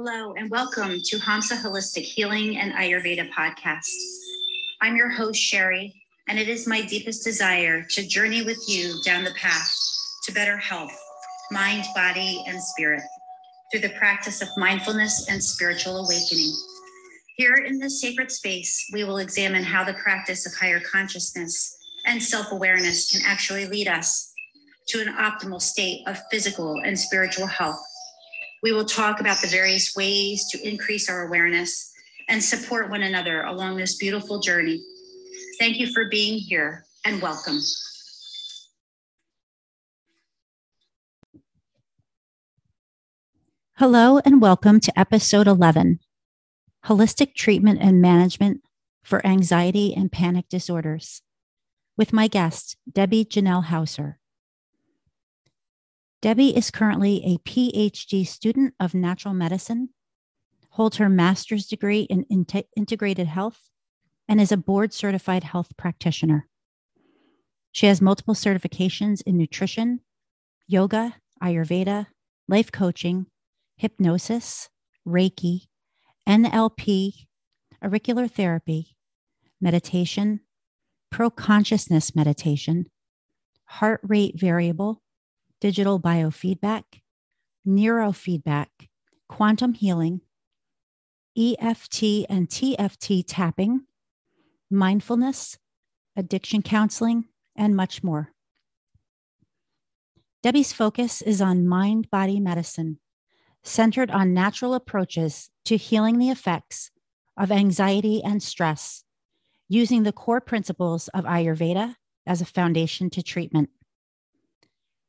Hello, and welcome to Hamsa Holistic Healing and Ayurveda podcast. I'm your host, Sherry, and it is my deepest desire to journey with you down the path to better health, mind, body, and spirit through the practice of mindfulness and spiritual awakening. Here in this sacred space, we will examine how the practice of higher consciousness and self awareness can actually lead us to an optimal state of physical and spiritual health we will talk about the various ways to increase our awareness and support one another along this beautiful journey. Thank you for being here and welcome. Hello, and welcome to episode 11 Holistic Treatment and Management for Anxiety and Panic Disorders, with my guest, Debbie Janelle Hauser. Debbie is currently a PhD student of natural medicine, holds her master's degree in integrated health, and is a board certified health practitioner. She has multiple certifications in nutrition, yoga, Ayurveda, life coaching, hypnosis, Reiki, NLP, auricular therapy, meditation, pro consciousness meditation, heart rate variable, digital biofeedback, neurofeedback, quantum healing, EFT and TFT tapping, mindfulness, addiction counseling, and much more. Debbie's focus is on mind body medicine, centered on natural approaches to healing the effects of anxiety and stress, using the core principles of Ayurveda as a foundation to treatment.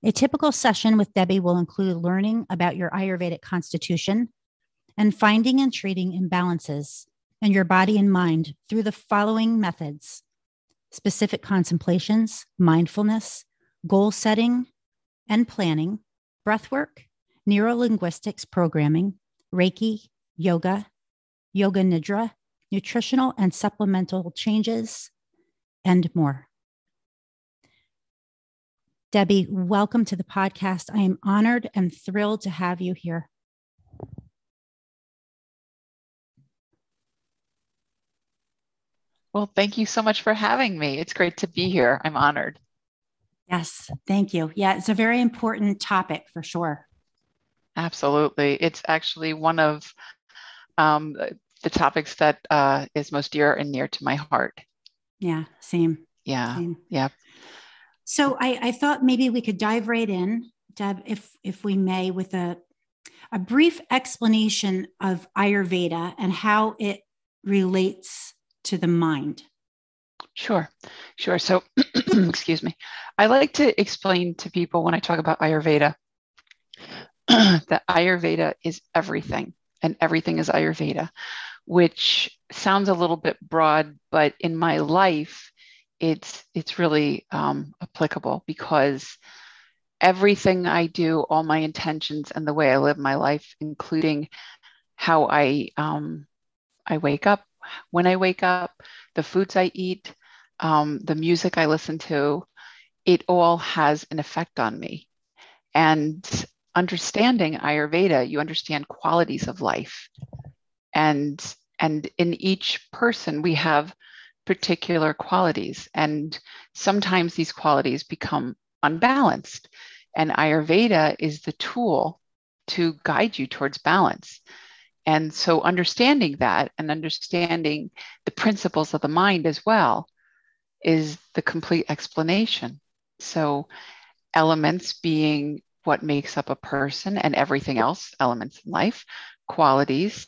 A typical session with Debbie will include learning about your Ayurvedic constitution and finding and treating imbalances in your body and mind through the following methods specific contemplations, mindfulness, goal setting and planning, breathwork, neurolinguistics programming, Reiki, yoga, yoga nidra, nutritional and supplemental changes, and more. Debbie, welcome to the podcast. I am honored and thrilled to have you here. Well, thank you so much for having me. It's great to be here. I'm honored. Yes, thank you. Yeah, it's a very important topic for sure. Absolutely. It's actually one of um, the topics that uh, is most dear and near to my heart. Yeah, same. Yeah. Same. Yeah. So I, I thought maybe we could dive right in, Deb, if if we may, with a a brief explanation of Ayurveda and how it relates to the mind. Sure, sure. So, excuse me. I like to explain to people when I talk about Ayurveda that Ayurveda is everything and everything is Ayurveda, which sounds a little bit broad, but in my life, it's it's really um, applicable because everything I do, all my intentions and the way I live my life, including how I um, I wake up, when I wake up, the foods I eat, um, the music I listen to, it all has an effect on me. And understanding Ayurveda, you understand qualities of life, and and in each person we have particular qualities. And sometimes these qualities become unbalanced. And Ayurveda is the tool to guide you towards balance. And so, understanding that and understanding the principles of the mind as well is the complete explanation. So, elements being what makes up a person and everything else, elements in life, qualities,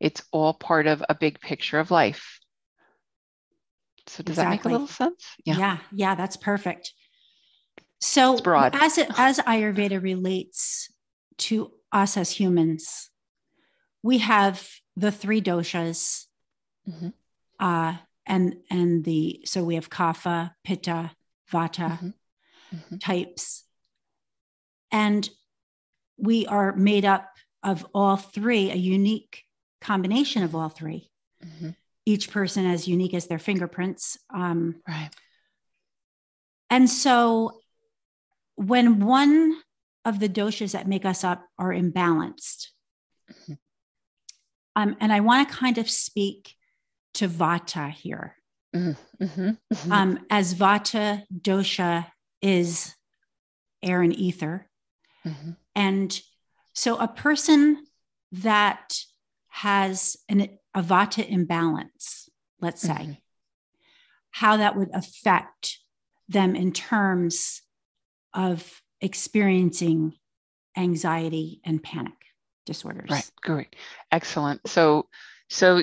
it's all part of a big picture of life. So does exactly. that make a little sense? Yeah. Yeah, yeah that's perfect. So as it as Ayurveda relates to us as humans, we have the three doshas. Mm-hmm. Uh, and and the so we have kapha, pitta, vata mm-hmm. Mm-hmm. types. And we are made up of all three, a unique combination of all 3 mm-hmm each person as unique as their fingerprints. Um, right. And so when one of the doshas that make us up are imbalanced, mm-hmm. Um, and I want to kind of speak to Vata here. Mm-hmm. Mm-hmm. Um, as Vata dosha is air and ether. Mm-hmm. And so a person that has an, a Vata imbalance, let's say, mm-hmm. how that would affect them in terms of experiencing anxiety and panic disorders. Right. Great. Excellent. So, so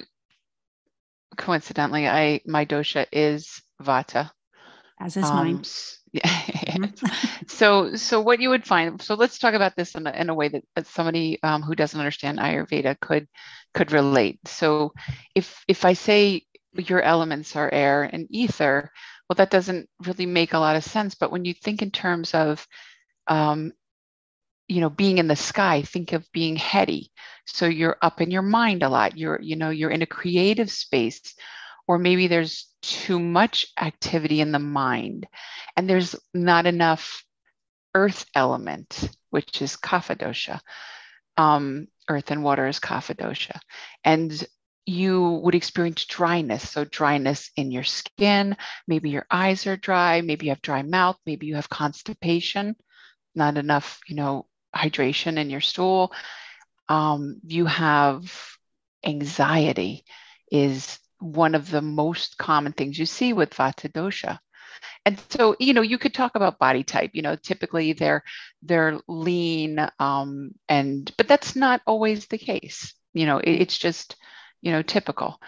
coincidentally, I my dosha is Vata. As is um, mine. Yeah. Mm-hmm. so, so what you would find. So let's talk about this in a, in a way that, that somebody um, who doesn't understand Ayurveda could could relate. So, if if I say your elements are air and ether, well, that doesn't really make a lot of sense. But when you think in terms of um, you know being in the sky think of being heady so you're up in your mind a lot you're you know you're in a creative space or maybe there's too much activity in the mind and there's not enough earth element which is kapha dosha um, earth and water is kapha dosha and you would experience dryness so dryness in your skin. Maybe your eyes are dry maybe you have dry mouth maybe you have constipation not enough you know hydration in your stool. Um, you have anxiety is one of the most common things you see with vata dosha and so you know you could talk about body type you know typically they're they're lean um, and but that's not always the case. You know it, it's just you know typical.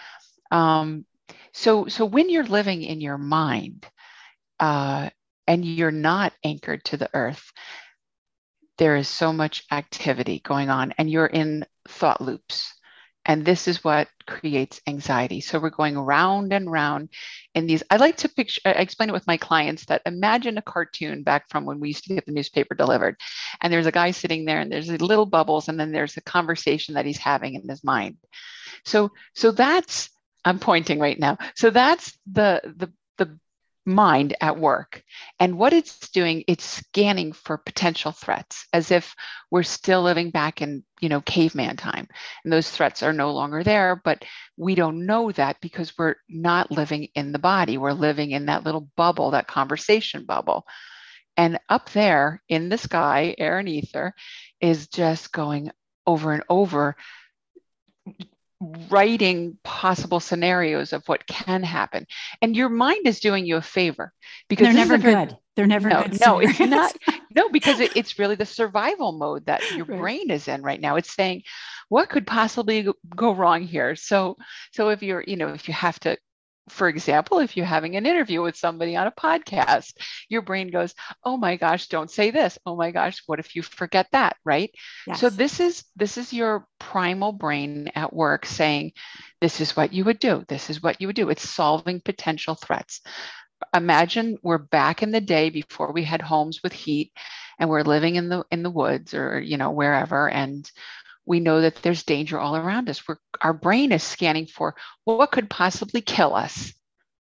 Um, so so when you're living in your mind uh, and you're not anchored to the earth there is so much activity going on and you're in thought loops. And this is what creates anxiety. So we're going round and round in these. I like to picture, I explain it with my clients that imagine a cartoon back from when we used to get the newspaper delivered. And there's a guy sitting there and there's little bubbles, and then there's a conversation that he's having in his mind. So, so that's I'm pointing right now. So that's the the the mind at work. And what it's doing, it's scanning for potential threats as if we're still living back in, you know, caveman time. And those threats are no longer there, but we don't know that because we're not living in the body. We're living in that little bubble, that conversation bubble. And up there in the sky, air and ether, is just going over and over writing possible scenarios of what can happen. And your mind is doing you a favor because they're never good. They're never no, good no it's not. No because it, it's really the survival mode that your right. brain is in right now. It's saying what could possibly go wrong here? So so if you're you know if you have to for example, if you're having an interview with somebody on a podcast, your brain goes, "Oh my gosh, don't say this. Oh my gosh, what if you forget that?" Right? Yes. So this is this is your primal brain at work saying, "This is what you would do. This is what you would do." It's solving potential threats. Imagine we're back in the day before we had homes with heat and we're living in the in the woods or you know wherever and we know that there's danger all around us. We're, our brain is scanning for well, what could possibly kill us,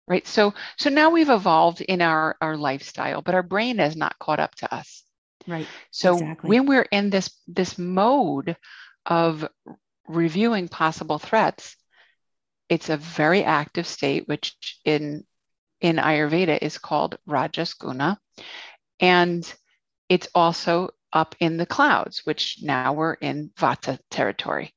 right? So, so now we've evolved in our, our lifestyle, but our brain has not caught up to us. Right. So exactly. when we're in this this mode of reviewing possible threats, it's a very active state, which in in Ayurveda is called Rajas Guna, and it's also up in the clouds, which now we're in Vata territory.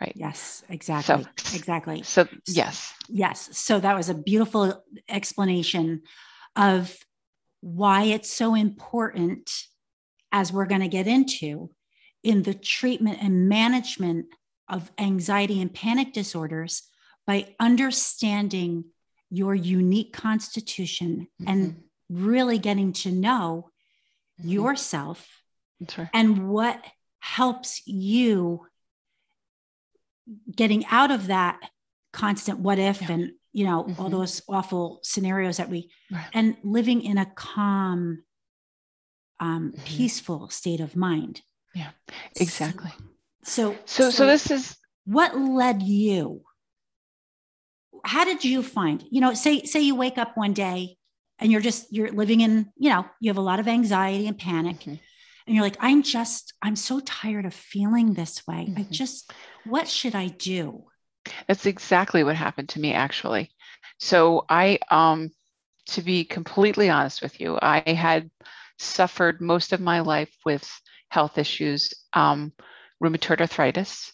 Right. Yes, exactly. So, exactly. So, yes. Yes. So, that was a beautiful explanation of why it's so important, as we're going to get into, in the treatment and management of anxiety and panic disorders by understanding your unique constitution mm-hmm. and really getting to know mm-hmm. yourself right. and what helps you getting out of that constant what if yeah. and you know mm-hmm. all those awful scenarios that we right. and living in a calm um, mm-hmm. peaceful state of mind yeah exactly so so so, so this is what led you how did you find you know say say you wake up one day and you're just you're living in you know you have a lot of anxiety and panic mm-hmm and you're like i'm just i'm so tired of feeling this way mm-hmm. i just what should I do? That's exactly what happened to me, actually. So I, um, to be completely honest with you, I had suffered most of my life with health issues, um, rheumatoid arthritis,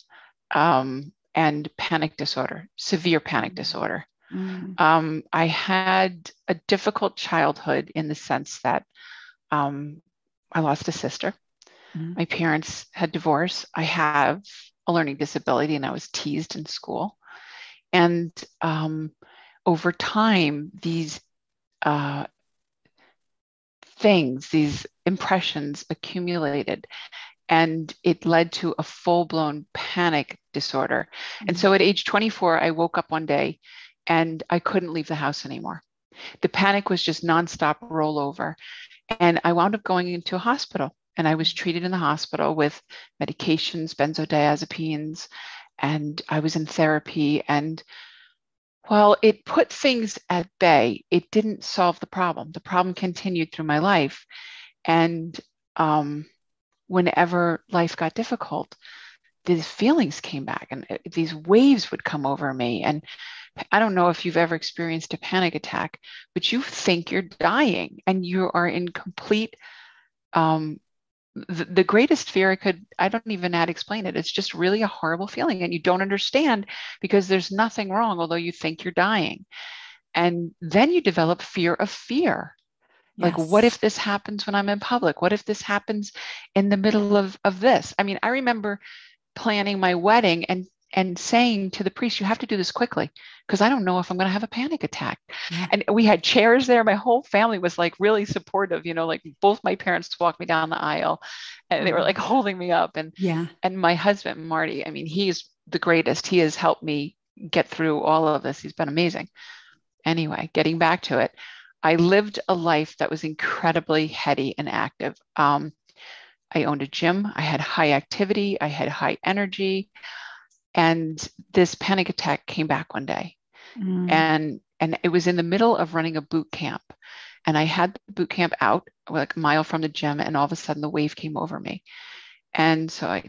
um, and panic disorder, severe panic disorder. Mm. Um, I had a difficult childhood in the sense that um, I lost a sister. Mm. My parents had divorced. I have a learning disability and I was teased in school. And um, over time, these uh, things, these impressions accumulated and it led to a full blown panic disorder. Mm-hmm. And so at age 24, I woke up one day and I couldn't leave the house anymore. The panic was just nonstop rollover. And I wound up going into a hospital and I was treated in the hospital with medications, benzodiazepines, and I was in therapy. And while it put things at bay, it didn't solve the problem. The problem continued through my life. And um, whenever life got difficult, these feelings came back and uh, these waves would come over me. And I don't know if you've ever experienced a panic attack, but you think you're dying and you are in complete um, the, the greatest fear I could, I don't even know how to explain it. It's just really a horrible feeling and you don't understand because there's nothing wrong, although you think you're dying. And then you develop fear of fear. Yes. Like, what if this happens when I'm in public? What if this happens in the middle of, of this? I mean, I remember planning my wedding and and saying to the priest, you have to do this quickly because I don't know if I'm going to have a panic attack. Yeah. And we had chairs there. My whole family was like really supportive, you know, like both my parents walked me down the aisle and they were like holding me up. And yeah. And my husband, Marty, I mean, he's the greatest. He has helped me get through all of this. He's been amazing. Anyway, getting back to it, I lived a life that was incredibly heady and active. Um, I owned a gym. I had high activity. I had high energy and this panic attack came back one day mm. and and it was in the middle of running a boot camp and i had the boot camp out like a mile from the gym and all of a sudden the wave came over me and so i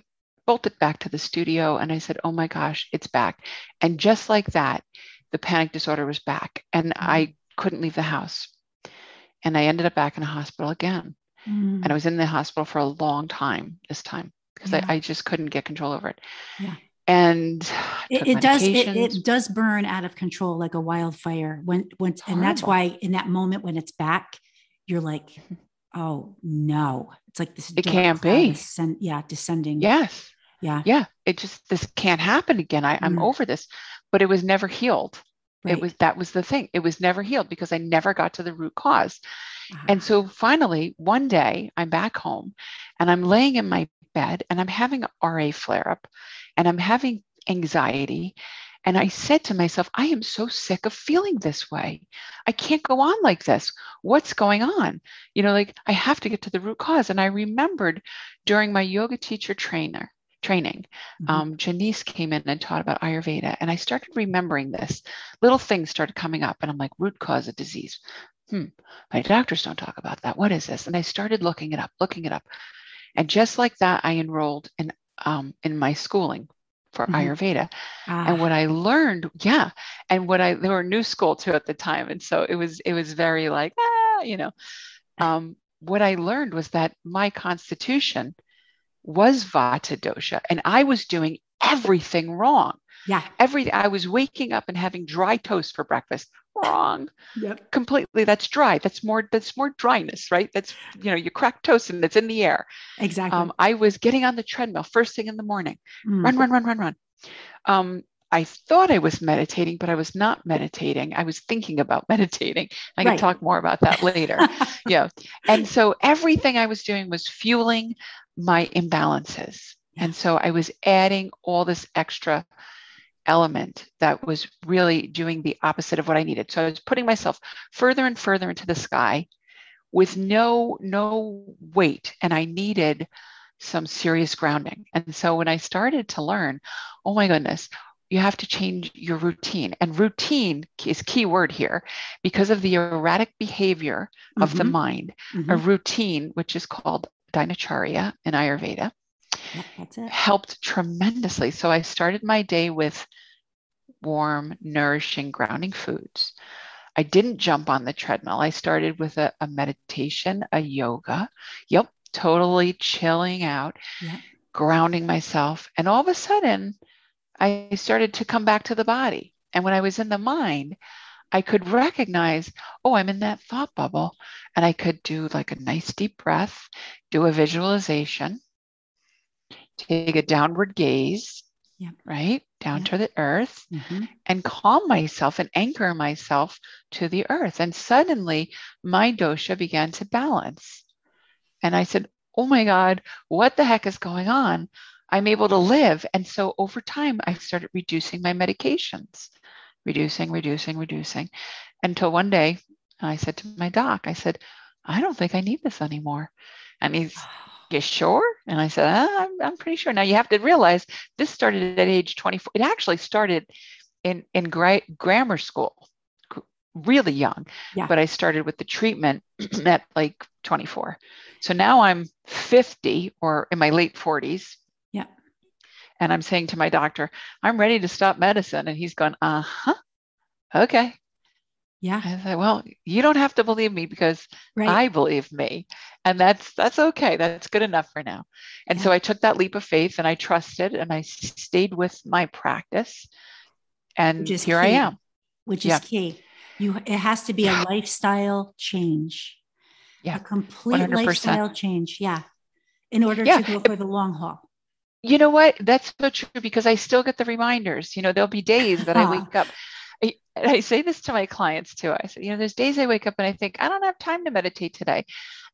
bolted back to the studio and i said oh my gosh it's back and just like that the panic disorder was back and mm. i couldn't leave the house and i ended up back in a hospital again mm. and i was in the hospital for a long time this time because yeah. I, I, just couldn't get control over it yeah and it, it does it, it, does burn out of control like a wildfire when when and that's why in that moment when it's back you're like oh no. It's like this it can't be. descend, yeah descending. Yes. Yeah. Yeah. It just this can't happen again. I, i'm mm. over this but it was never healed right. it was that was the thing it was never healed because i never got to the root cause uh-huh. and so finally one day i'm back home and i'm laying in my bed and i'm having a ra flare up and I'm having anxiety. And I said to myself, I am so sick of feeling this way. I can't go on like this. What's going on? You know, like I have to get to the root cause. And I remembered during my yoga teacher trainer training, mm-hmm. um, Janice came in and taught about Ayurveda. And I started remembering this. Little things started coming up. And I'm like, root cause of disease. Hmm, my doctors don't talk about that. What is this? And I started looking it up, looking it up. And just like that, I enrolled in um, in my schooling for mm-hmm. Ayurveda. Ah. And what I learned, yeah, and what I they were new school too at the time, and so it was it was very like ah, you know. Um, what I learned was that my constitution was Vata dosha, and I was doing everything wrong. Yeah. Every I was waking up and having dry toast for breakfast wrong. Yep. Completely. That's dry. That's more, that's more dryness, right? That's, you know, you crack toast and it's in the air. Exactly. Um, I was getting on the treadmill first thing in the morning. Mm. Run, run, run, run, run. Um, I thought I was meditating, but I was not meditating. I was thinking about meditating. I right. can talk more about that later. yeah. And so everything I was doing was fueling my imbalances. And so I was adding all this extra element that was really doing the opposite of what I needed. So I was putting myself further and further into the sky with no no weight and I needed some serious grounding. And so when I started to learn, oh my goodness, you have to change your routine. And routine is key word here because of the erratic behavior of mm-hmm. the mind. Mm-hmm. A routine, which is called dinacharya in Ayurveda, that's it. helped tremendously. So I started my day with warm, nourishing, grounding foods. I didn't jump on the treadmill. I started with a, a meditation, a yoga. Yep, totally chilling out, grounding myself. And all of a sudden, I started to come back to the body. And when I was in the mind, I could recognize, oh, I'm in that thought bubble. And I could do like a nice deep breath, do a visualization, take a downward gaze, Yeah. right? Down Yeah. to the earth Mhm. and calm myself and anchor myself to the earth. And suddenly my dosha began to balance. And I said, Oh my God, what the heck is going on? I'm able to live. And so over time, I started reducing my medications, reducing, reducing, reducing until one day I said to my doc, I said, I don't think I need this anymore. And he's, you sure? And I said, "Ah, I'm, I'm pretty sure. Now you have to realize this started at age 24. It actually started in, in gra- grammar school, gr- really young. Yeah. But I started with the treatment at like 24. So now I'm 50 or in my late 40s. Yeah. And I'm saying to my doctor, I'm ready to stop medicine. And he's going, uh huh. Okay. Yeah. I said, well, you don't have to believe me because Right. I believe me. And that's that's okay. That's good enough for now. And so I took that leap of faith and I trusted and I stayed with my practice. And here I am. which Yeah. is key. You it has to be a lifestyle change. Yeah, A complete 100%. lifestyle change. Yeah. In order Yeah. to go for the long haul. You know what? That's so true because I still get the reminders. You know, there'll be days that I wake up. I, and I say this to my clients too. I said, you know, there's days I wake up and I think, I don't have time to meditate today.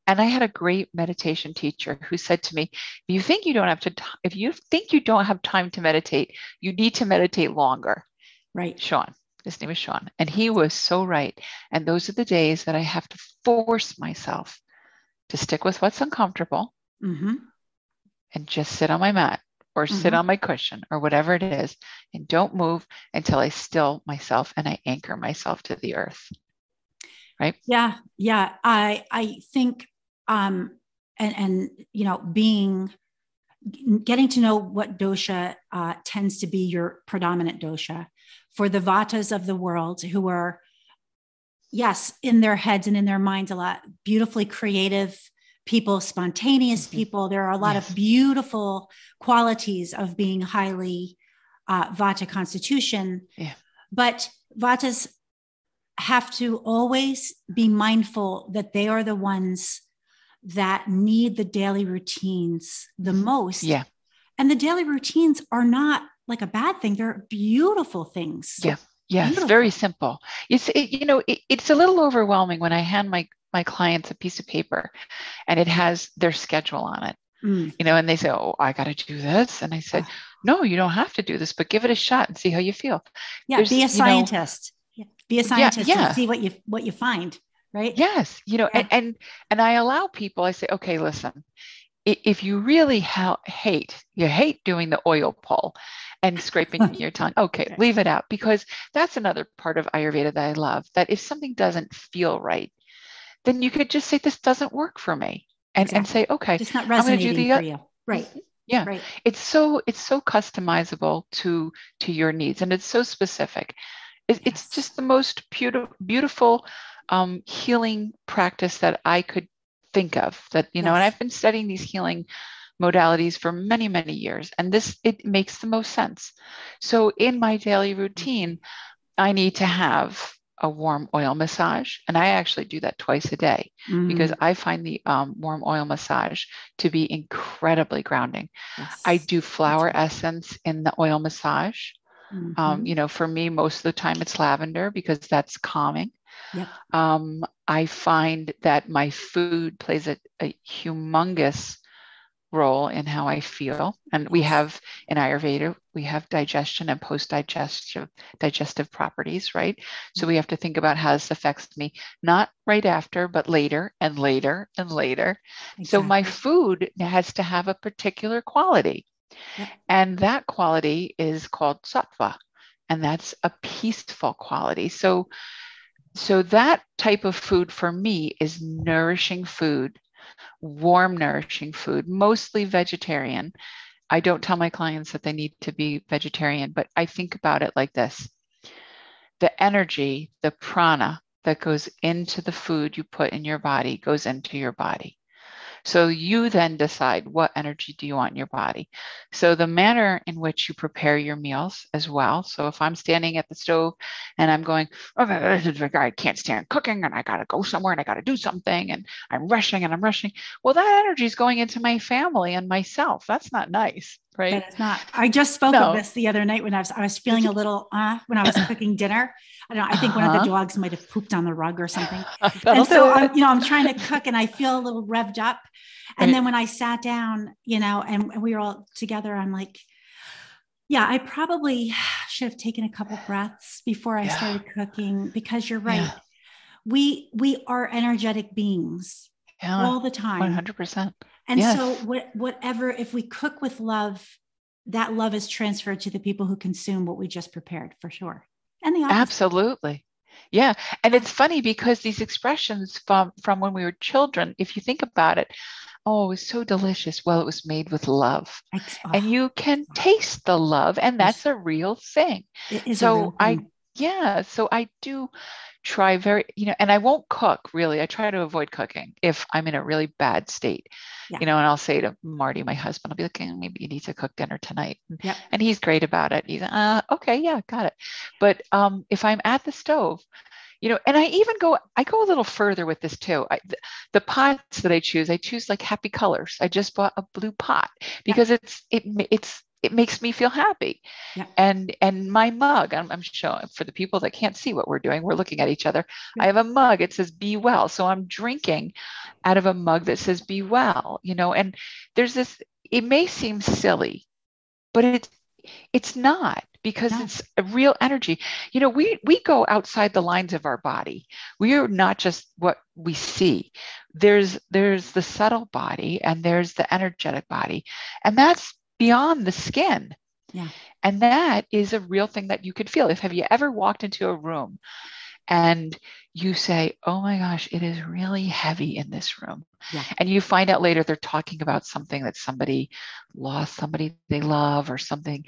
And I had a great meditation teacher who said to me, if you think you don't have to, if you think you don't have time to meditate, you need to meditate longer. Right. Sean. His name is Sean. And he was so right. And those are the days that I have to force myself to stick with what's uncomfortable hmm and just sit on my mat or sit Mhm. on my cushion or whatever it is and don't move until I still myself and I anchor myself to the earth. Right? Yeah. Yeah. I I think um and and you know being getting to know what dosha uh, tends to be your predominant dosha for the vatas of the world who are yes in their heads and in their minds a lot beautifully creative people spontaneous Mhm. people there are a lot Yes. of beautiful qualities of being highly uh, vata constitution Yeah. but vatas have to always be mindful that they are the ones that need the daily routines the most Yeah. and the daily routines are not like a bad thing they're beautiful things Yeah. Yes, Beautiful. very simple. It's it, you know it, it's a little overwhelming when I hand my my clients a piece of paper, and it has their schedule on it. Mm. You know, and they say, "Oh, I got to do this," and I said, Ah. "No, you don't have to do this, but give it a shot and see how you feel." yeah There's, be a know- scientist Yeah, be a scientist yeah. and see what you what you find right Yes, you know, Yeah. and, and and I allow people. I say, "Okay, listen." If you really ha- hate, you hate doing the oil pull and scraping your tongue, okay, Okay. leave it out because that's another part of Ayurveda that I love. That if something doesn't feel right, then you could just say, This doesn't work for me. And, and say, Okay, just not gonna do the for you right Yeah. right it's so it's so customizable to to your needs and it's so specific it, it's just the most beautiful beautiful um, healing practice that i could think of that you know and i've been studying these healing modalities for many many years and this it makes the most sense so in my daily routine i need to have a warm oil massage and i actually do that twice a day because Mm, i find the um, warm oil massage to be incredibly grounding yes. I do flower essence in the oil massage. Um, Mhm. you know, for me, most of the time it's lavender because that's calming. Yep. Um, I find that my food plays a, a humongous role in how I feel. And we have in Ayurveda, we have digestion and post-digestive digestive properties, right? So we have to think about how this affects me, not right after, but later and later and later. So my food has to have a particular quality. Yep. And that quality is called sattva. And that's a peaceful quality. So so that type of food for me is nourishing food, warm nourishing food, mostly vegetarian. I don't tell my clients that they need to be vegetarian, but I think about it like this the energy, the prana that goes into the food you put in your body goes into your body. So you then decide what energy do you want in your body. So the manner in which you prepare your meals as well. So if I'm standing at the stove and I'm going, oh, okay, I can't stand cooking and I got to go somewhere and I got to do something and I'm rushing and I'm rushing. Well, that energy is going into my family and myself. That's not nice right? That is not. I just spoke no. of this the other night when I was I was feeling a little uh when I was cooking dinner. I don't know. I think uh-huh. one of the uh-huh. dogs might have pooped on the rug or something. and so I'm, you know, I'm trying to cook and I feel a little revved up. And right. then when I sat down, you know, and we were all together, I'm like, yeah, I probably should have taken a couple breaths before I yeah. started cooking because you're right. Yeah. We we are energetic beings yeah. all the time. 100%. And yes. so what, whatever, if we cook with love, that love is transferred to the people who consume what we just prepared for sure. And the. Absolutely. Yeah. And it's funny because these expressions from, from when we were children, if you think about it, oh, it was so delicious. Well, it was made with love. Oh. And you can taste the love, and that's a real thing. so I yeah, so I do try very, you know, and I won't cook really. I try to avoid cooking if I'm in a really bad state, yeah. you know, and I'll say to Marty, my husband, I'll be like, maybe you need to cook dinner tonight. Yeah. And he's great about it. He's, uh, okay, yeah, got it. But um, if I'm at the stove, you know, and I even go, I go a little further with this too. I, the, the, pots that I choose, I choose like happy colors. I just bought a blue pot because yeah. it's, it, it's, it makes me feel happy. Yeah. And and my mug, I'm, I'm, showing for the people that can't see what we're doing, we're looking at each other. I have a mug, it says be well. So I'm drinking out of a mug that says be well, you know, and there's this, it may seem silly, but it's it's not because no. it's a real energy. You know, we we go outside the lines of our body. We are not just what we see. There's there's the subtle body and there's the energetic body. And that's beyond the skin. Yeah. And that is a real thing that you could feel. If have you ever walked into a room and you say, Oh my gosh, it is really heavy in this room. Yeah. And you find out later they're talking about something that somebody lost, somebody they love, or something,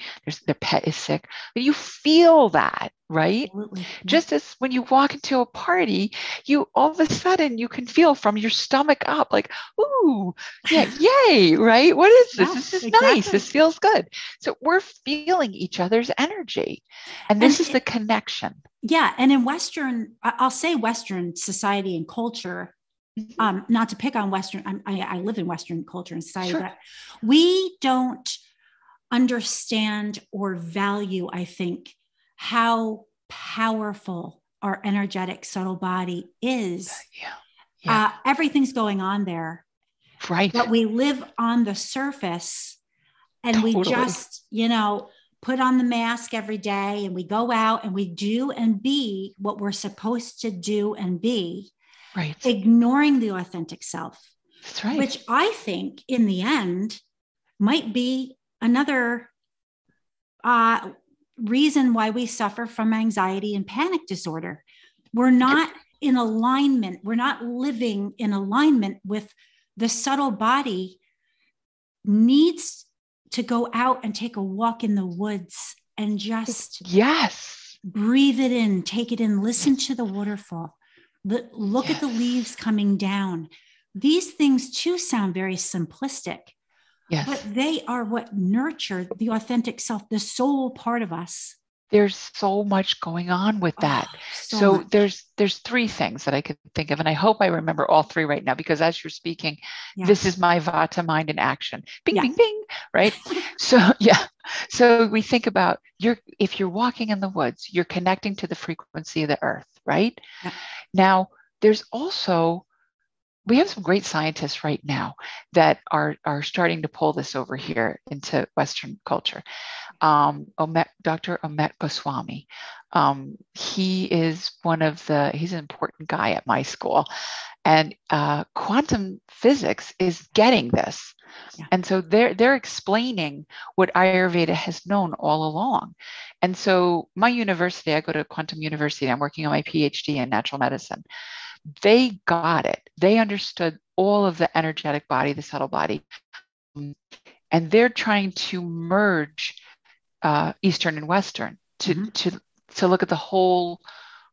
their pet is sick. But you feel that, right? Absolutely. Just as when you walk into a party, you all of a sudden you can feel from your stomach up, like, ooh, yeah, yay, right? What is this? Yeah, this is exactly. nice. This feels good. So we're feeling each other's energy. And this and is the connection yeah and in western i'll say western society and culture mm-hmm. um not to pick on western I, I live in western culture and society sure. but we don't understand or value i think how powerful our energetic subtle body is yeah. yeah. Uh, everything's going on there right but we live on the surface and totally. we just you know put on the mask every day and we go out and we do and be what we're supposed to do and be, right? Ignoring the authentic self. That's right. Which I think in the end might be another uh, reason why we suffer from anxiety and panic disorder. We're not in alignment, we're not living in alignment with the subtle body needs to go out and take a walk in the woods and just yes breathe it in take it in listen to the waterfall look yes. at the leaves coming down these things too sound very simplistic yes. but they are what nurture the authentic self the soul part of us there's so much going on with that oh, so, so there's there's three things that i could think of and i hope i remember all three right now because as you're speaking yes. this is my vata mind in action bing yeah. bing bing right so yeah so we think about you're if you're walking in the woods you're connecting to the frequency of the earth right yeah. now there's also we have some great scientists right now that are, are starting to pull this over here into Western culture. Um, Omet, Dr. Amit Goswami, um, he is one of the, he's an important guy at my school. And uh, quantum physics is getting this. Yeah. And so they're, they're explaining what Ayurveda has known all along. And so my university, I go to Quantum University, I'm working on my PhD in natural medicine they got it. They understood all of the energetic body, the subtle body. and they're trying to merge uh, Eastern and Western to, mm-hmm. to, to look at the whole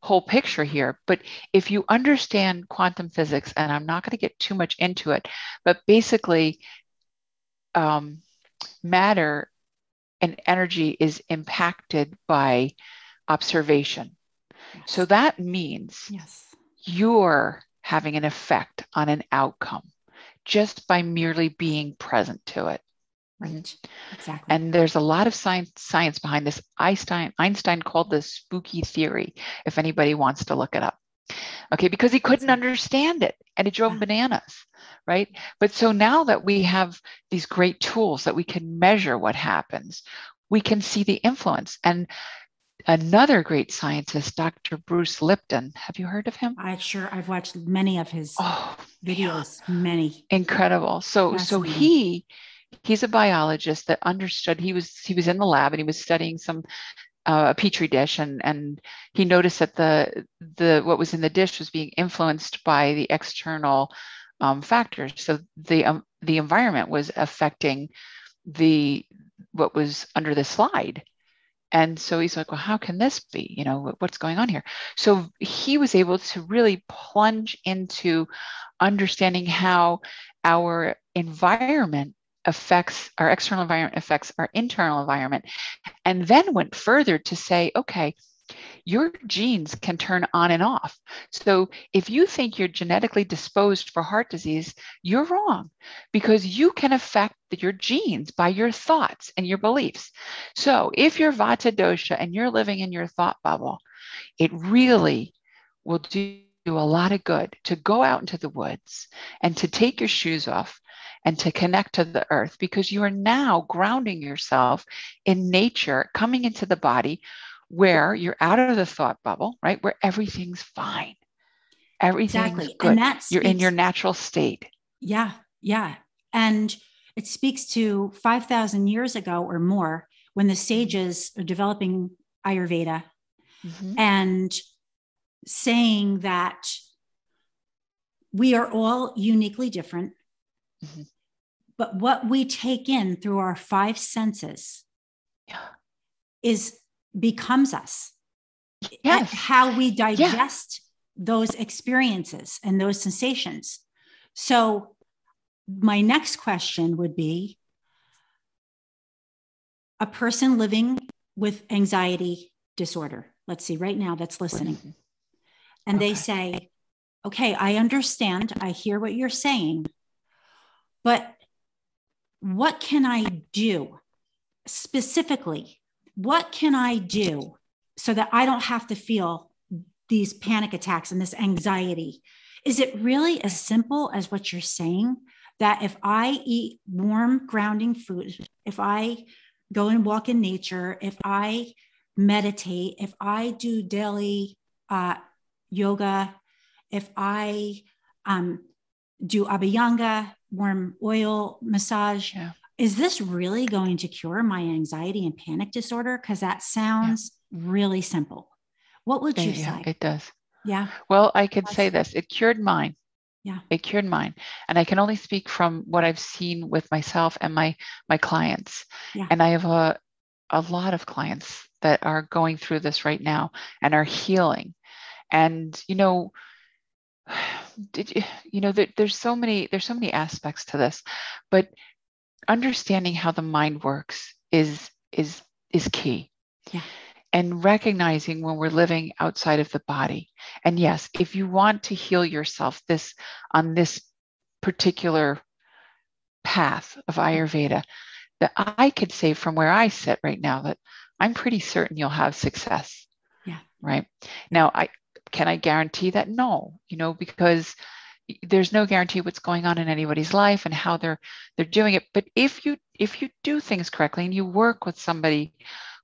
whole picture here. But if you understand quantum physics, and I'm not going to get too much into it, but basically, um, matter and energy is impacted by observation. Yes. So that means yes. you're having an effect on an outcome just by merely being present to it. Right. Exactly. And there's a lot of science science behind this. Einstein Einstein called this spooky theory. If anybody wants to look it up, okay, because he couldn't understand it and it drove yeah. bananas, right? But so now that we have these great tools that we can measure what happens, we can see the influence. And another great scientist, Dr. Bruce Lipton. Have you heard of him? I sure I've watched many of his oh, videos, man. many. Incredible. So so he he's a biologist that understood he was he was in the lab and he was studying some uh, a petri dish and and he noticed that the the what was in the dish was being influenced by the external um, factors. So the um, the environment was affecting the what was under the slide. And so he's like well how can this be? You know what's going on here? So he was able to really plunge into understanding how our environment affects our external environment affects our internal environment. And then went further to say okay your genes can turn on and off. So if you think you're genetically disposed for heart disease you're wrong because you can affect your genes by your thoughts and your beliefs. So if you're vata dosha and you're living in your thought bubble it really will do a lot of good to go out into the woods and to take your shoes off and to connect to the earth because you are now grounding yourself in nature, coming into the body where you're out of the thought bubble, right? Where everything's fine. Everything's exactly. good. And that's you're in your natural state. Yeah. Yeah. And it speaks to 5,000 years ago or more when the sages are developing Ayurveda mm-hmm. and saying that we are all uniquely different. Mm-hmm. But what we take in through our five senses yeah. is becomes us. Yes. how we digest yeah. those experiences and those sensations. So, my next question would be a person living with anxiety disorder, let's see, right now that's listening, mm-hmm. and okay. they say, Okay, I understand. I hear what you're saying, but what can I do specifically? What can I do so that I don't have to feel these panic attacks and this anxiety? Is it really as simple as what you're saying? That if I eat warm, grounding food, if I go and walk in nature, if I meditate, if I do daily uh, yoga, if I um, do abhyanga, warm oil massage. Yeah. Is this really going to cure my anxiety and panic disorder? Because that sounds yeah. really simple. What would you yeah, say? It does. Yeah. Well, I could say this it cured mine. Yeah. It cured mine. And I can only speak from what I've seen with myself and my my clients. Yeah. And I have a a lot of clients that are going through this right now and are healing. And you know, did you you know there, there's so many there's so many aspects to this but understanding how the mind works is is is key. Yeah. And recognizing when we're living outside of the body. And yes if you want to heal yourself this on this particular path of ayurveda that i could say from where i sit right now that i'm pretty certain you'll have success. Yeah. Right? Now i can I guarantee that? No, you know, because there's no guarantee what's going on in anybody's life and how they're they're doing it. But if you if you do things correctly and you work with somebody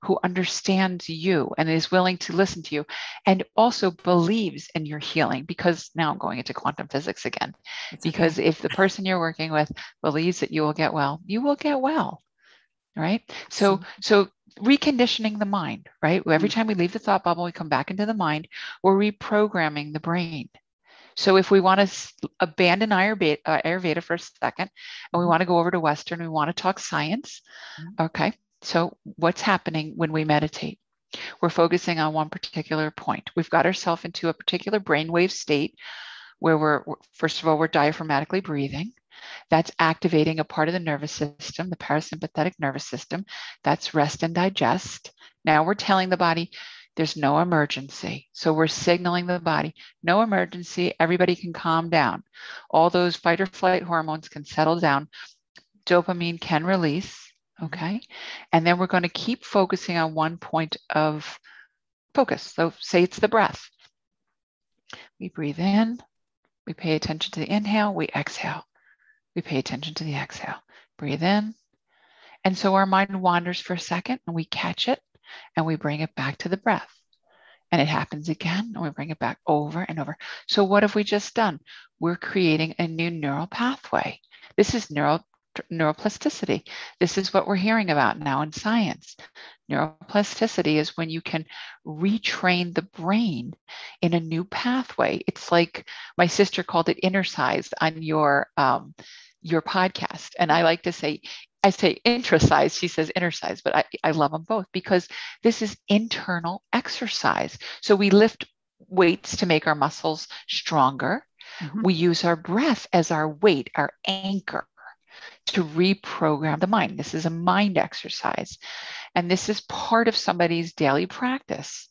who understands you and is willing to listen to you and also believes in your healing because now I'm going into quantum physics again. That's because okay. if the person you're working with believes that you will get well, you will get well. Right? So so reconditioning the mind, right? Every mm. time we leave the thought bubble, we come back into the mind, we're reprogramming the brain. So if we want to abandon Ayurveda, uh, Ayurveda for a second and we want to go over to Western, we want to talk science. Mm-hmm. Okay. So what's happening when we meditate? We're focusing on one particular point. We've got ourselves into a particular brainwave state where we're, first of all, we're diaphragmatically breathing. That's activating a part of the nervous system, the parasympathetic nervous system. That's rest and digest. Now we're telling the body there's no emergency. So we're signaling the body, no emergency. Everybody can calm down. All those fight or flight hormones can settle down. Dopamine can release. Okay. And then we're going to keep focusing on one point of focus. So say it's the breath. We breathe in, we pay attention to the inhale, we exhale. We pay attention to the exhale. Breathe in. And so our mind wanders for a second and we catch it and we bring it back to the breath. And it happens again and we bring it back over and over. So, what have we just done? We're creating a new neural pathway. This is neural neuroplasticity. This is what we're hearing about now in science. Neuroplasticity is when you can retrain the brain in a new pathway. It's like my sister called it inner size on your um, your podcast, and I like to say. I say intra-size, she says inner size, but I, I love them both because this is internal exercise. So we lift weights to make our muscles stronger. Mm-hmm. We use our breath as our weight, our anchor to reprogram the mind. This is a mind exercise. And this is part of somebody's daily practice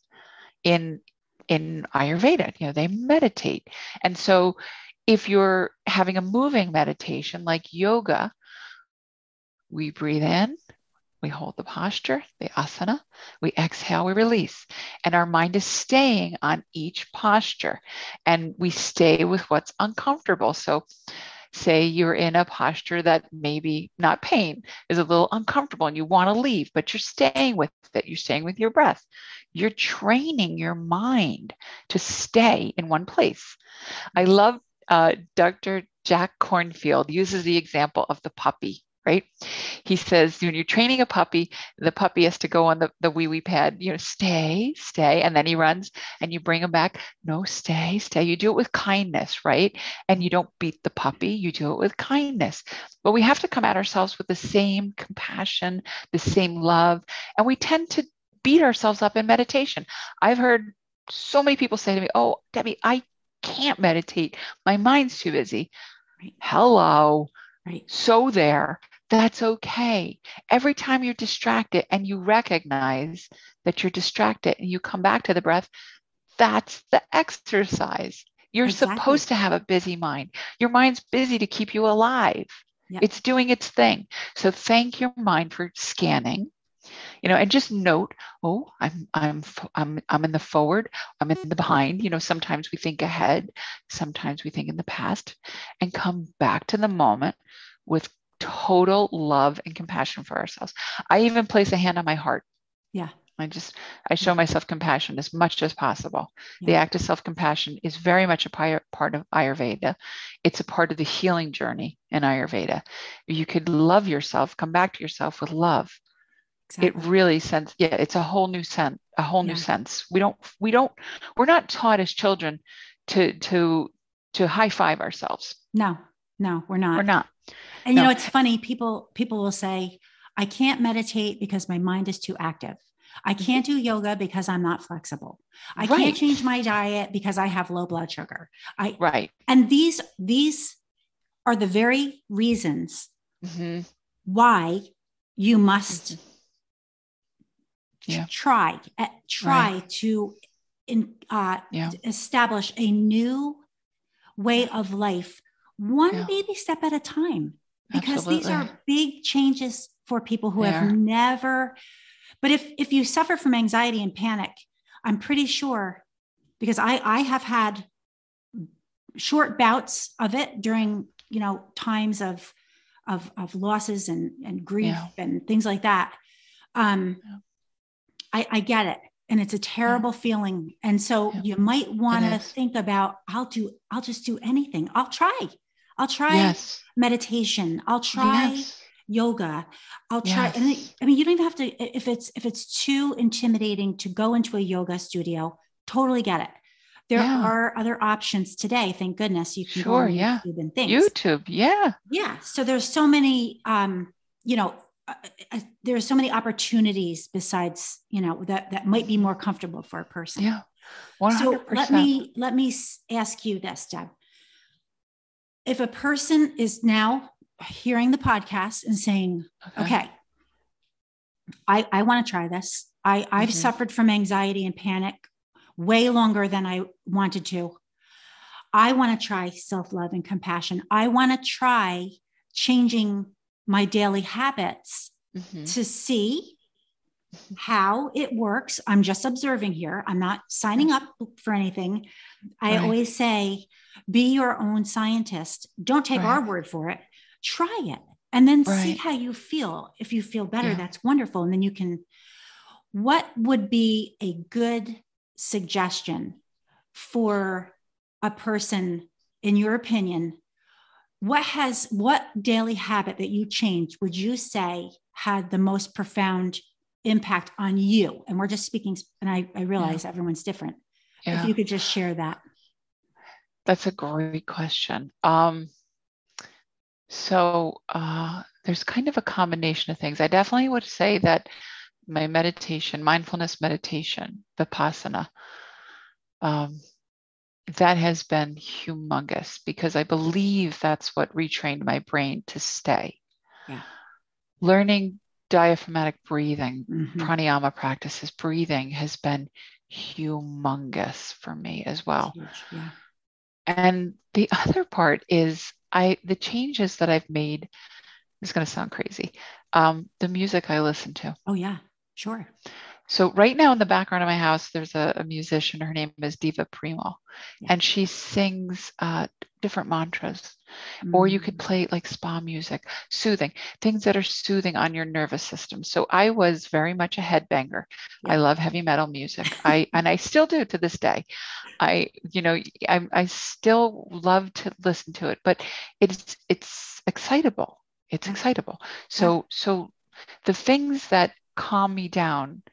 in in Ayurveda. You know, they meditate. And so if you're having a moving meditation like yoga, we breathe in, we hold the posture, the asana, we exhale, we release. And our mind is staying on each posture and we stay with what's uncomfortable. So say you're in a posture that maybe not pain is a little uncomfortable and you want to leave, but you're staying with it, you're staying with your breath. You're training your mind to stay in one place. I love uh, Dr. Jack Kornfield uses the example of the puppy right? He says when you're training a puppy, the puppy has to go on the, the wee wee pad, you know, stay, stay. And then he runs and you bring him back. No, stay, stay. You do it with kindness, right? And you don't beat the puppy, you do it with kindness. But we have to come at ourselves with the same compassion, the same love. And we tend to beat ourselves up in meditation. I've heard so many people say to me, Oh, Debbie, I can't meditate. My mind's too busy. Right. Hello. Right. So there that's okay. Every time you're distracted and you recognize that you're distracted and you come back to the breath, that's the exercise. You're exactly. supposed to have a busy mind. Your mind's busy to keep you alive. Yep. It's doing its thing. So thank your mind for scanning. You know, and just note, oh, I'm I'm I'm I'm in the forward, I'm in the mm-hmm. behind. You know, sometimes we think ahead, sometimes we think in the past, and come back to the moment with total love and compassion for ourselves. I even place a hand on my heart. Yeah. I just I show mm-hmm. myself compassion as much as possible. Yeah. The act of self-compassion is very much a part of Ayurveda. It's a part of the healing journey in Ayurveda. You could love yourself, come back to yourself with love. Exactly. It really sense yeah, it's a whole new sense, a whole yeah. new sense. We don't we don't we're not taught as children to to to high five ourselves. No, no, we're not. We're not. And no. you know, it's funny. People people will say, "I can't meditate because my mind is too active. I mm-hmm. can't do yoga because I'm not flexible. I right. can't change my diet because I have low blood sugar." I right. And these these are the very reasons mm-hmm. why you must mm-hmm. Yeah. try eh, try right. to in, uh, yeah. establish a new way of life one yeah. baby step at a time because Absolutely. these are big changes for people who have never but if if you suffer from anxiety and panic i'm pretty sure because i i have had short bouts of it during you know times of of of losses and and grief yeah. and things like that um. I i get it and it's a terrible yeah. feeling and so you might want to think about i'll do i'll just do anything i'll try I'll try yes. meditation. I'll try yes. yoga. I'll try. Yes. And I mean, you don't even have to. If it's if it's too intimidating to go into a yoga studio, totally get it. there Yeah. are other options today. Thank goodness you can go Sure, on yeah. YouTube and things. YouTube. Yeah. Yeah. So there's so many, um, you know, uh, uh, there's so many opportunities besides, you know, that that might be more comfortable for a person. Yeah. 100%. So let me let me ask you this, Deb. If a person is now hearing the podcast and saying, "Okay, I I want to try this. I I've Mhm. suffered from anxiety and panic way longer than I wanted to. I want to try self-love and compassion. I want to try changing my daily habits Mhm. to see how it works. I'm just observing here. I'm not signing up for anything. I Right. always say, be your own scientist. Don't take our word for it. Try it and then see how you feel. If you feel better, Yeah. that's wonderful. And then you can. What would be a good suggestion for a person, in your opinion? What has what daily habit that you changed would you say had the most profound impact on you? And we're just speaking, and I, I realize everyone's different. Yeah. If you could just share that. That's a great question. Um, so uh, there's kind of a combination of things. I definitely would say that my meditation, mindfulness meditation, vipassana, um, that has been humongous because I believe that's what retrained my brain to stay. Yeah. Learning diaphragmatic breathing, Mhm. pranayama practices, breathing has been humongous for me as well. Huge, Yeah. And the other part is I the changes that I've made. It's going to sound crazy. Um, the music I listen to. Oh, yeah. Sure. So right now in the background of my house, there's a, a musician. Her name is Deva Premal, Yeah. and she sings uh, different mantras. Or you could Mm. play like spa music, soothing things that are soothing on your nervous system. So I was very much a headbanger. I love heavy metal music. I and I still do to this day. I, you know, I, I still love to listen to it, but it's it's excitable. It's excitable. So so the things that calm me down,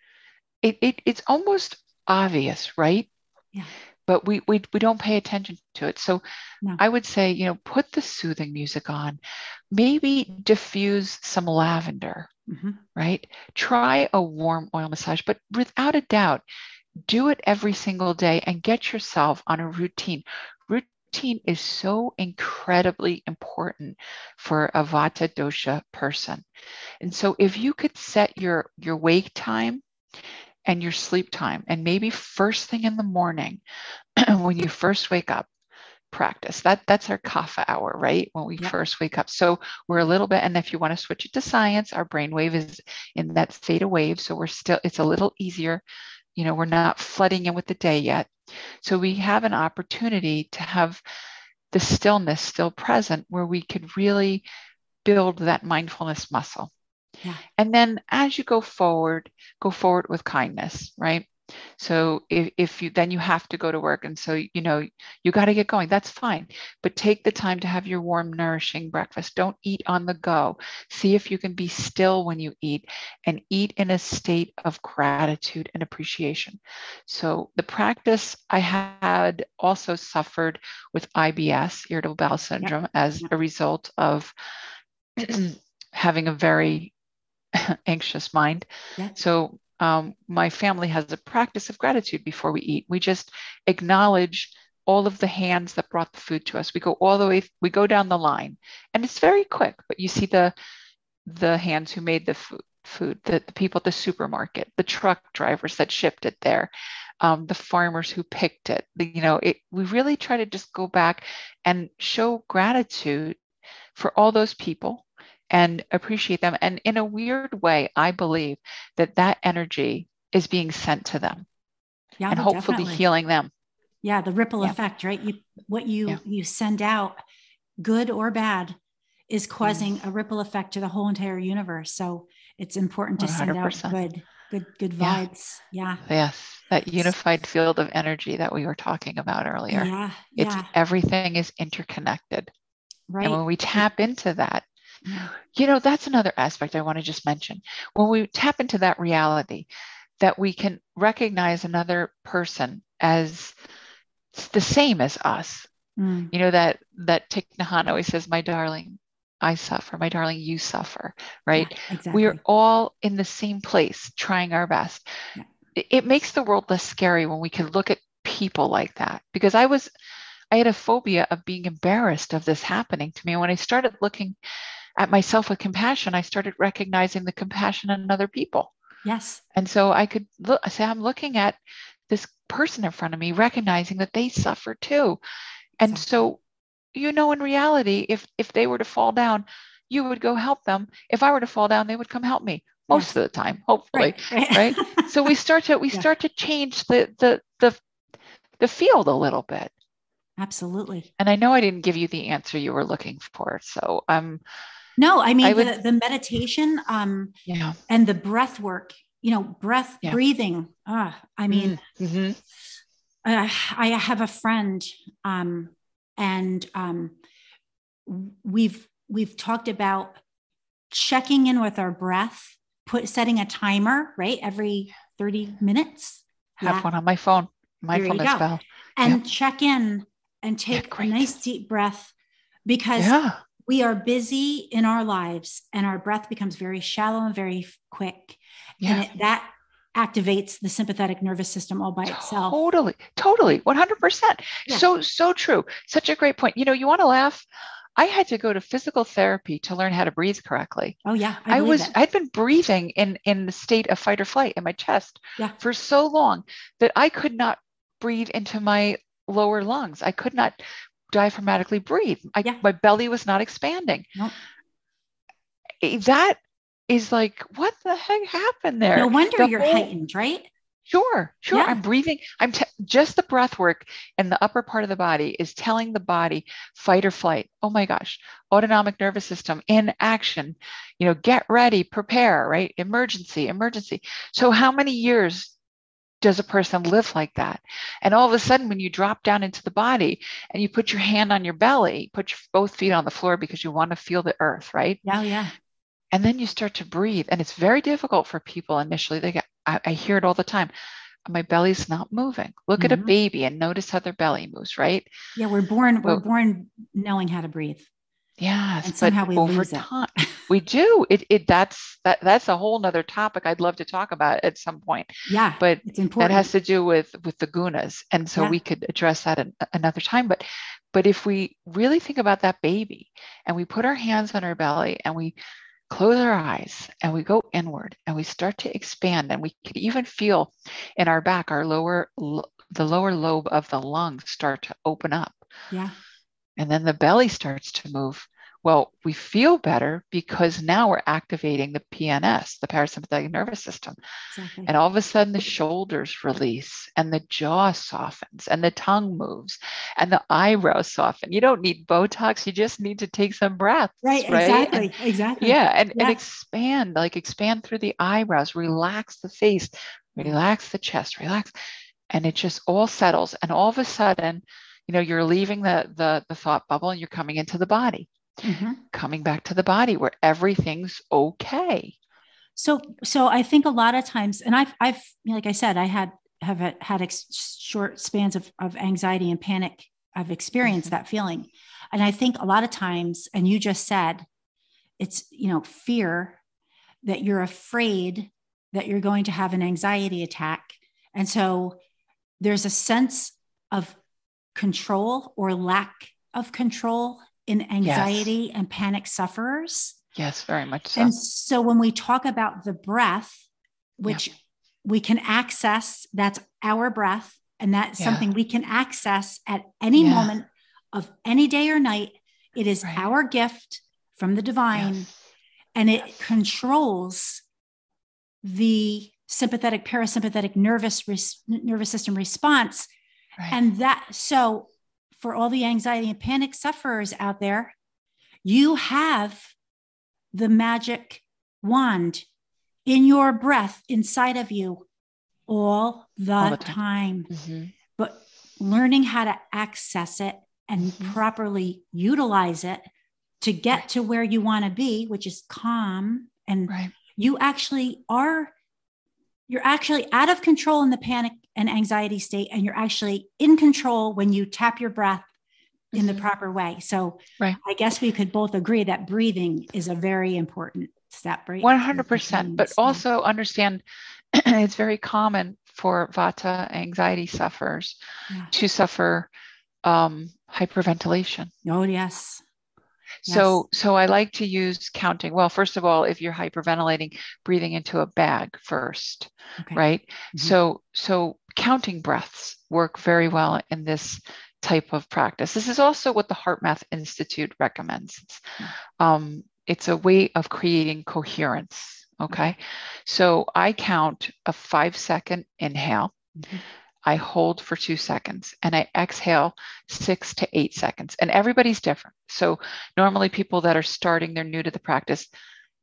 it, it it's almost obvious, right? Yeah. But we we we don't pay attention to it. So No. I would say, you know, put the soothing music on, maybe diffuse some lavender, Mhm. right? Try a warm oil massage, but without a doubt, do it every single day and get yourself on a routine. Routine is so incredibly important for a vata dosha person. And so if you could set your your wake time and your sleep time and maybe first thing in the morning when you first wake up practice. That that's our kapha hour right? When we Yep. first wake up. So we're a little bit and if you want to switch it to science our brainwave is in that theta wave so we're still it's a little easier. You know we're not flooding in with the day yet. So we have an opportunity to have the stillness still present where we could really build that mindfulness muscle Yeah. and then as you go forward go forward with kindness right? So if, if you then you have to go to work. And so you know you got to get going. That's fine. But take the time to have your warm nourishing breakfast. Don't eat on the go. See if you can be still when you eat and eat in a state of gratitude and appreciation. So the practice i had also suffered with ibs irritable bowel syndrome as Yeah. a result of having a very anxious mind Yeah. so um, my family has a practice of gratitude before we eat. We just acknowledge all of the hands that brought the food to us. We go all the way, we go down the line, and it's very quick. But you see the the hands who made the food, food the, the people at the supermarket, the truck drivers that shipped it there, um, the farmers who picked it. The, you know, it, we really try to just go back and show gratitude for all those people and appreciate them. And in a weird way, I believe that that energy is being sent to them Yeah. and hopefully definitely. healing them. Yeah. The ripple Yeah. effect, right? You, what you, Yeah. you send out, good or bad, is causing Mm. a ripple effect to the whole entire universe. So it's important to send out good, good, good vibes. Yeah. Yes, that unified field of energy that we were talking about earlier. Yeah. It's Yeah. everything is interconnected. Right. And when we tap into that, Yeah. You know, that's another aspect I want to just mention. When we tap into that reality, that we can recognize another person as the same as us. Mm. You know that that Thich Nhat Hanh always says, "My darling, I suffer. My darling, you suffer." Right? Yeah, exactly. We are all in the same place, trying our best. Yeah. It, it makes the world less scary when we can look at people like that. Because I was, I had a phobia of being embarrassed of this happening to me. And when I started looking at myself with compassion, I started recognizing the compassion in other people. Yes. And so I could look, say, I'm looking at this person in front of me, recognizing that they suffer too. And exactly. so, you know, in reality, if if they were to fall down, you would go help them. If I were to fall down, they would come help me most yes. of the time, hopefully. Right. right? so we start to we yeah. start to change the the the the field a little bit. Absolutely. And I know I didn't give you the answer you were looking for. So um no, I mean I would, the, the meditation um yeah. and the breath work, you know, breath yeah. breathing. Ah, I mean mm-hmm. uh, I have a friend um and um we've we've talked about checking in with our breath, put setting a timer, right? Every 30 minutes. Have yeah. one on my phone. Mindfulness bell. And yep. check in and take yeah, a nice deep breath because yeah we are busy in our lives and our breath becomes very shallow and very quick. Yeah. And it, that activates the sympathetic nervous system all by itself. Totally, totally, 100%. Yeah. So, so true. Such a great point. You know, you want to laugh. I had to go to physical therapy to learn how to breathe correctly. Oh yeah, I, I was. I'd been breathing in in the state of fight or flight in my chest yeah. for so long that I could not breathe into my lower lungs. I could not diaphragmatically breathe. I, yeah. My belly was not expanding. Nope. That is like, what the heck happened there? No wonder the you're whole, heightened, right? Sure, sure. Yeah. I'm breathing. I'm t- just the breath work in the upper part of the body is telling the body fight or flight. Oh my gosh, autonomic nervous system in action. You know, get ready, prepare, right? Emergency, emergency. So, how many years does a person live like that? And all of a sudden, when you drop down into the body and you put your hand on your belly, put your both feet on the floor because you want to feel the earth, right? Yeah, yeah. And then you start to breathe. And it's very difficult for people initially. They get, I, I hear it all the time. My belly's not moving. Look mm-hmm. at a mm-hmm. baby and notice how their belly moves, right? Yeah, we're born, we're born knowing how to breathe. Yes, and somehow we over time we do. It it that's that that's a whole nother topic I'd love to talk about at some point. Yeah, but it's important. That has to do with with the gunas, and so yeah. we could address that an, another time. But but if we really think about that baby, and we put our hands on our belly, and we close our eyes, and we go inward, and we start to expand, and we can even feel in our back, our lower the lower lobe of the lungs start to open up. Yeah and then the belly starts to move. Well, we feel better because now we're activating the PNS, the parasympathetic nervous system. Exactly. And all of a sudden, the shoulders release and the jaw softens and the tongue moves and the eyebrows soften. You don't need Botox, you just need to take some breaths. Right, right? exactly, exactly. Yeah and, yeah, and expand, like expand through the eyebrows, relax the face, relax the chest, relax. And it just all settles. And all of a sudden, you know you're leaving the the, the thought bubble and you're coming into the body. Mm-hmm. coming back to the body where everything's okay. So so i think a lot of times and i've i've like i said i had have had ex- short spans of, of anxiety and panic. I've experienced mm-hmm. that feeling. And i think a lot of times and you just said it's you know fear that you're afraid that you're going to have an anxiety attack. And so there's a sense of control or lack of control in anxiety yes. and panic sufferers. Yes, very much so. And so when we talk about the breath, which yeah. we can access, that's our breath, and that's yeah. something we can access at any yeah. moment of any day or night. It is right. our gift from the divine, yes. and it yes. controls the sympathetic parasympathetic nervous res- nervous system response Right. And that, so for all the anxiety and panic sufferers out there, you have the magic wand in your breath inside of you all the, all the time. time. Mm-hmm. But learning how to access it and mm-hmm. properly utilize it to get right. to where you want to be, which is calm. And right. you actually are you're actually out of control in the panic and anxiety state, and you're actually in control when you tap your breath in the Mhm. proper way. So Right. I guess we could both agree that breathing is a very important step, right? 100%. But also understand it's very common for Vata anxiety sufferers Yeah. to suffer um, hyperventilation. Oh, yes. So, so I like to use counting. Well, first of all, if you're hyperventilating, breathing into a bag first, Okay. right? Mhm. So, so counting breaths work very well in this type of practice. This is also what the HeartMath Institute recommends. It's, um, it's a way of creating coherence. Okay. So I count a five second inhale. Mhm. I hold for two seconds and I exhale six to eight seconds. And everybody's different. So normally people that are starting, they're new to the practice,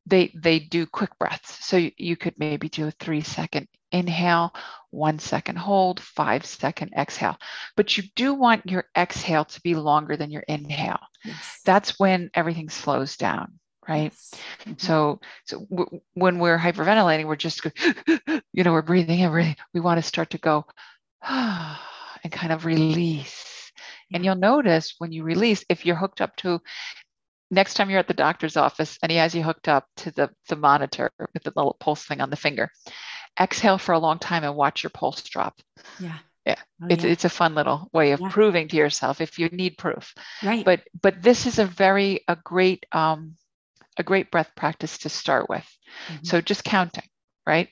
they they do quick breaths. So you, could maybe do a three second inhale, one second hold, five second exhale. But you do want your exhale to be longer than your inhale. Yes. That's when everything slows down, right? Mhm. So, so w- when we're hyperventilating, we're just, you know, we're breathing in. breathing. We want to start to go and kind of release. And you'll notice when you release, if you're hooked up to, next time you're at the doctor's office and he has you hooked up to the, the monitor with the little pulse thing on the finger, exhale for a long time and watch your pulse drop. yeah. Yeah. Oh, It's, yeah. it's a fun little way of Yeah. proving to yourself if you need proof right. but but this is a very a great um a great breath practice to start with Mhm. so just counting right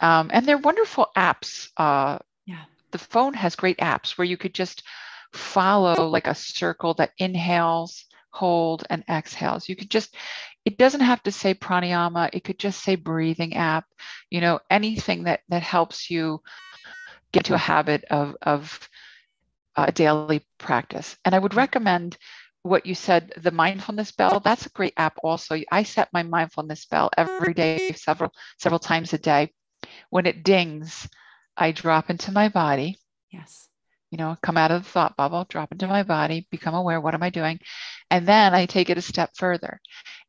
um and they're wonderful apps uh yeah. the phone has great apps where you could just follow like a circle that inhales hold and exhales. You could just it doesn't have to say pranayama. It could just say breathing app you know anything that that helps you get to a habit of of a daily practice. And i would recommend what you said the mindfulness bell. That's a great app also. I set my mindfulness bell every day several several times a day. When it dings i drop into my body. Yes. You know, come out of the thought bubble, drop into my body, become aware, what am I doing? And then I take it a step further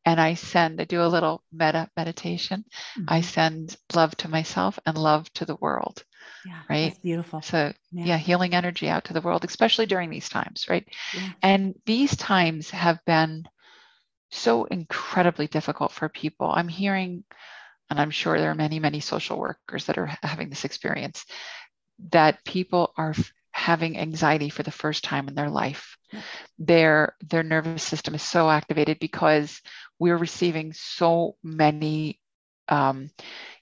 and I send, I do a little metta meditation. I Mhm. send love to myself and love to the world. yeah. right? Beautiful. So, yeah. healing energy out to the world, especially during these times, right? Yeah. And these times have been so incredibly difficult for people. I'm hearing, and I'm sure there are many, many social workers that are having this experience, that people are having anxiety for the first time in their life. Their their nervous system is so activated because we're receiving so many um,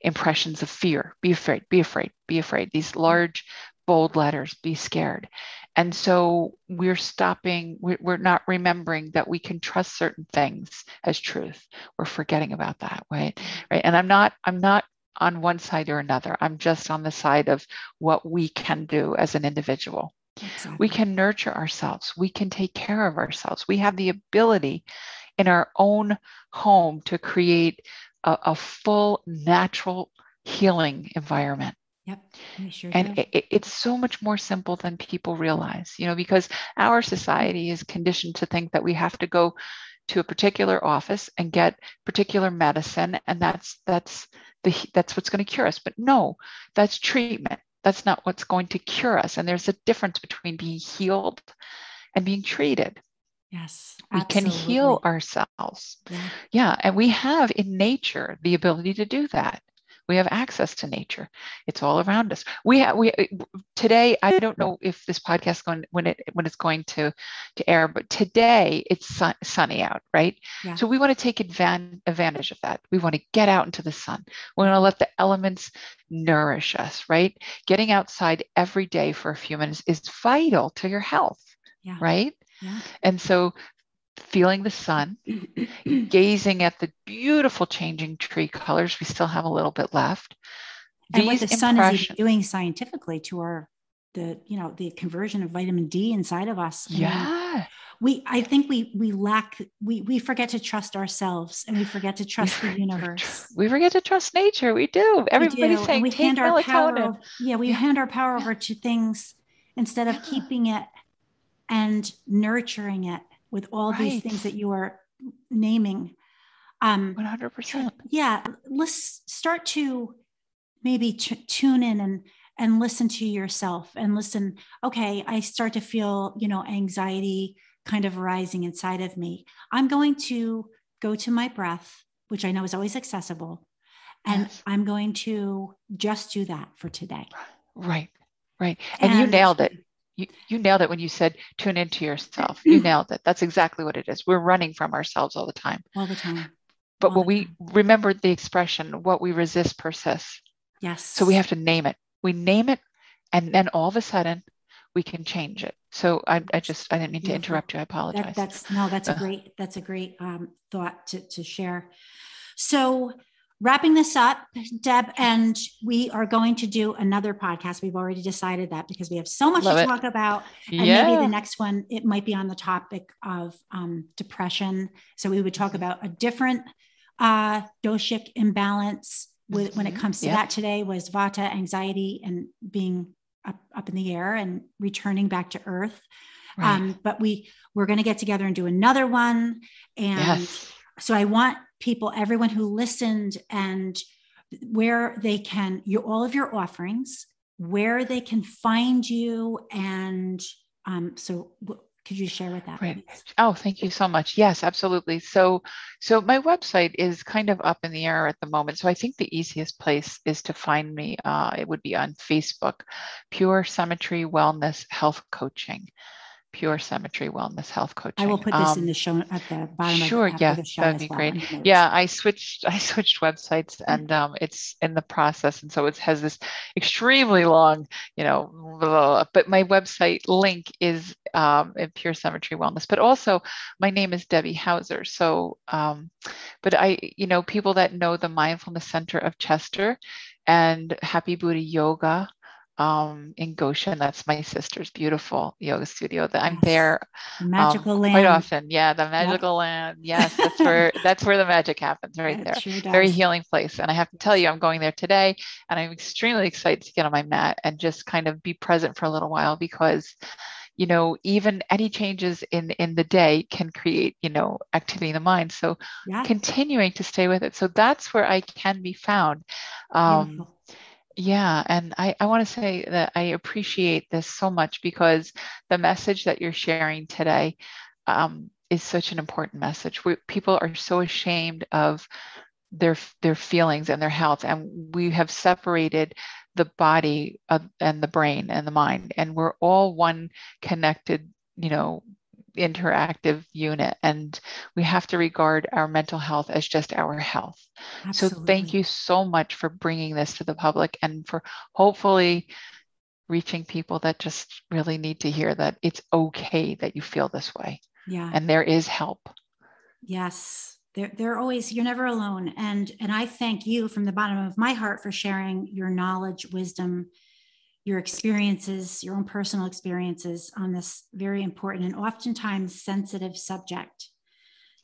impressions of fear. Be afraid, be afraid, be afraid. These large, bold letters, be scared. And so we're stopping, we're, we're not remembering that we can trust certain things as truth. We're forgetting about that, right? Right. And I'm not, I'm not on one side or another. I'm just on the side of what we can do as an individual. Exactly. We can nurture ourselves. We can take care of ourselves. We have the ability in our own home to create a, a full natural healing environment. Yep. Sure And it, it- it's so much more simple than people realize, you know, because our society is conditioned to think that we have to go to a particular office and get particular medicine, and that's that's the that's what's going to cure us. But no, that's treatment. That's not what's going to cure us. And there's a difference between being healed and being treated. yes. We can heal ourselves. Yeah. Yeah, and we have in nature the ability to do that. We have access to nature. It's all around us. We have we uh, today. I don't know if this podcast is going when it when it's going to to air, but today it's sun, sunny out, right? Yeah. So we want to take advan- advantage of that. We want to get out into the sun. We want to let the elements nourish us, right? Getting outside every day for a few minutes is vital to your health, Yeah. right? Yeah. And so feeling the sun, gazing at the beautiful changing tree colors. We still have a little bit left. and what the These sun is doing scientifically to our the you know the conversion of vitamin D inside of us. Yeah. we I think we we lack we we forget to trust ourselves and we forget to trust the universe. We forget to trust nature. We do. We Everybody's do, and saying we hand our power yeah we Yeah. hand our power over to things instead of Yeah. keeping it and nurturing it with all these things that you are naming. Um 100%. yeah let's start to maybe t- tune in and and listen to yourself and listen okay i start to feel you know anxiety kind of rising inside of me. I'm going to go to my breath which i know is always accessible and yes. i'm going to just do that for today. Right right and, and you nailed it you, you nailed it when you said tune into yourself. You nailed it. That's exactly what it is. We're running from ourselves all the time. All the time. But when we remember the expression what we resist persists. Yes. So we have to name it. We name it and then all of a sudden we can change it. So i, I just i didn't mean to interrupt you. I apologize. that, that's no that's a great that's a great um, thought to, to share. So wrapping this up deb and we are going to do another podcast we've already decided that because we have so much Love to it. talk about and yeah. maybe the next one it might be on the topic of um, depression so we would talk about a different uh, doshic imbalance with, when it mm-hmm. comes to that today was vata anxiety and being up, up in the air and returning back to earth right. um, but we we're going to get together and do another one and yes. so i want people everyone who listened and where they can you all of your offerings where they can find you and um, so could you share with that? Right. Oh, thank you so much. Yes, absolutely. So, so my website is kind of up in the air at the moment. So I think the easiest place is to find me. Uh, it would be on Facebook, Pure Symmetry Wellness Health Coaching pure symmetry wellness health coaching. I will put this um, in the show at the bottom. Sure, of, the, yeah, that'd be well, great. Yeah, I switched. I switched websites, mm-hmm. and um, it's in the process, and so it has this extremely long, you know. Blah, but my website link is um, in pure symmetry wellness. But also, my name is Debbie Hauser. So, um, but I, you know, people that know the Mindfulness Center of Chester and Happy Buddha Yoga um, in Goshen. That's my sister's beautiful yoga studio. That I'm there magical um, land quite often. Yeah, the magical yep. land. Yes, that's where that's where the magic happens right there. Sure Very healing place. And I have to tell you, I'm going there today, and I'm extremely excited to get on my mat and just kind of be present for a little while because you know even any changes in in the day can create you know activity in the mind so yeah. continuing to stay with it so that's where i can be found um, Beautiful yeah, and I, I want to say that I appreciate this so much because the message that you're sharing today um, is such an important message. We, people are so ashamed of their their feelings and their health, and we have separated the body of, and the brain and the mind, and we're all one connected, you know, interactive unit and we have to regard our mental health as just our health. Absolutely. so thank you so much for bringing this to the public and for hopefully reaching people that just really need to hear that it's okay that you feel this way yeah. and there is help. Yes. They're, they're always you're never alone. And and i thank you from the bottom of my heart for sharing your knowledge wisdom your experiences, your own personal experiences on this very important and oftentimes sensitive subject.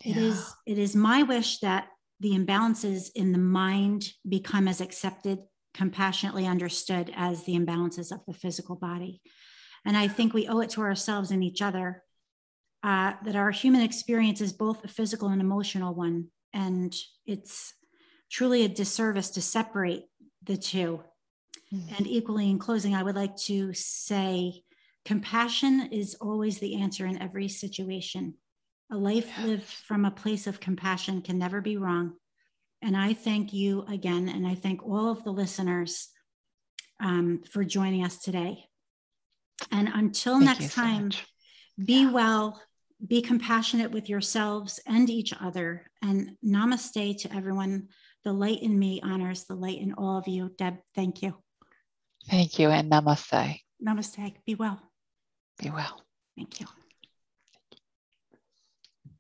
Yeah. It is it is my wish that the imbalances in the mind become as accepted, compassionately understood as the imbalances of the physical body. And I think we owe it to ourselves and each other uh, that our human experience is both a physical and emotional one. And it's truly a disservice to separate the two Mm-hmm. And equally, in closing, I would like to say compassion is always the answer in every situation. A life yeah. lived from a place of compassion can never be wrong. And I thank you again, and I thank all of the listeners um, for joining us today. And until thank next so time, much. be yeah. well, be compassionate with yourselves and each other. And namaste to everyone. The light in me honors the light in all of you. Deb, thank you. Thank you and namaste. Namaste. Be well. Be well. Thank you.